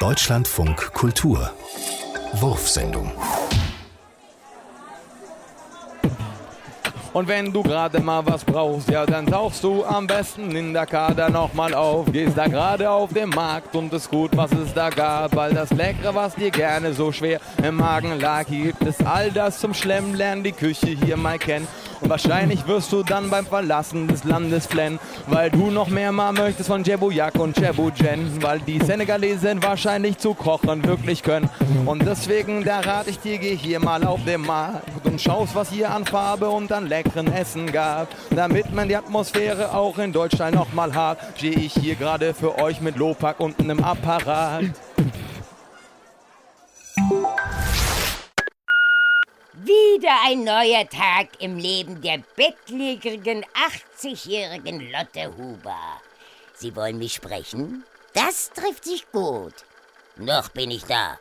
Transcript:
Deutschlandfunk Kultur Wurfsendung Und wenn du gerade mal was brauchst, ja, dann tauchst du am besten in der Kader nochmal auf. Gehst da gerade auf den Markt und ist gut, was es da gab. All das Leckere, was dir gerne so schwer im Magen lag. Gibt es all das zum Schlemmen, lern die Küche hier mal kennen. Wahrscheinlich wirst du dann beim Verlassen des Landes flennen, weil du noch mehr mal möchtest von Jebujak und Jebujen, weil die Senegalesen wahrscheinlich zu kochen wirklich können. Und deswegen, da rate ich dir, geh hier mal auf den Markt und schaust, was hier an Farbe und an leckeren Essen gab. Damit man die Atmosphäre auch in Deutschland noch mal hat, stehe ich hier gerade für euch mit Lopak und einem Apparat. Wieder ein neuer Tag im Leben der bettlägerigen 80-jährigen Lotte Huber. Sie wollen mich sprechen? Das trifft sich gut. Noch bin ich da.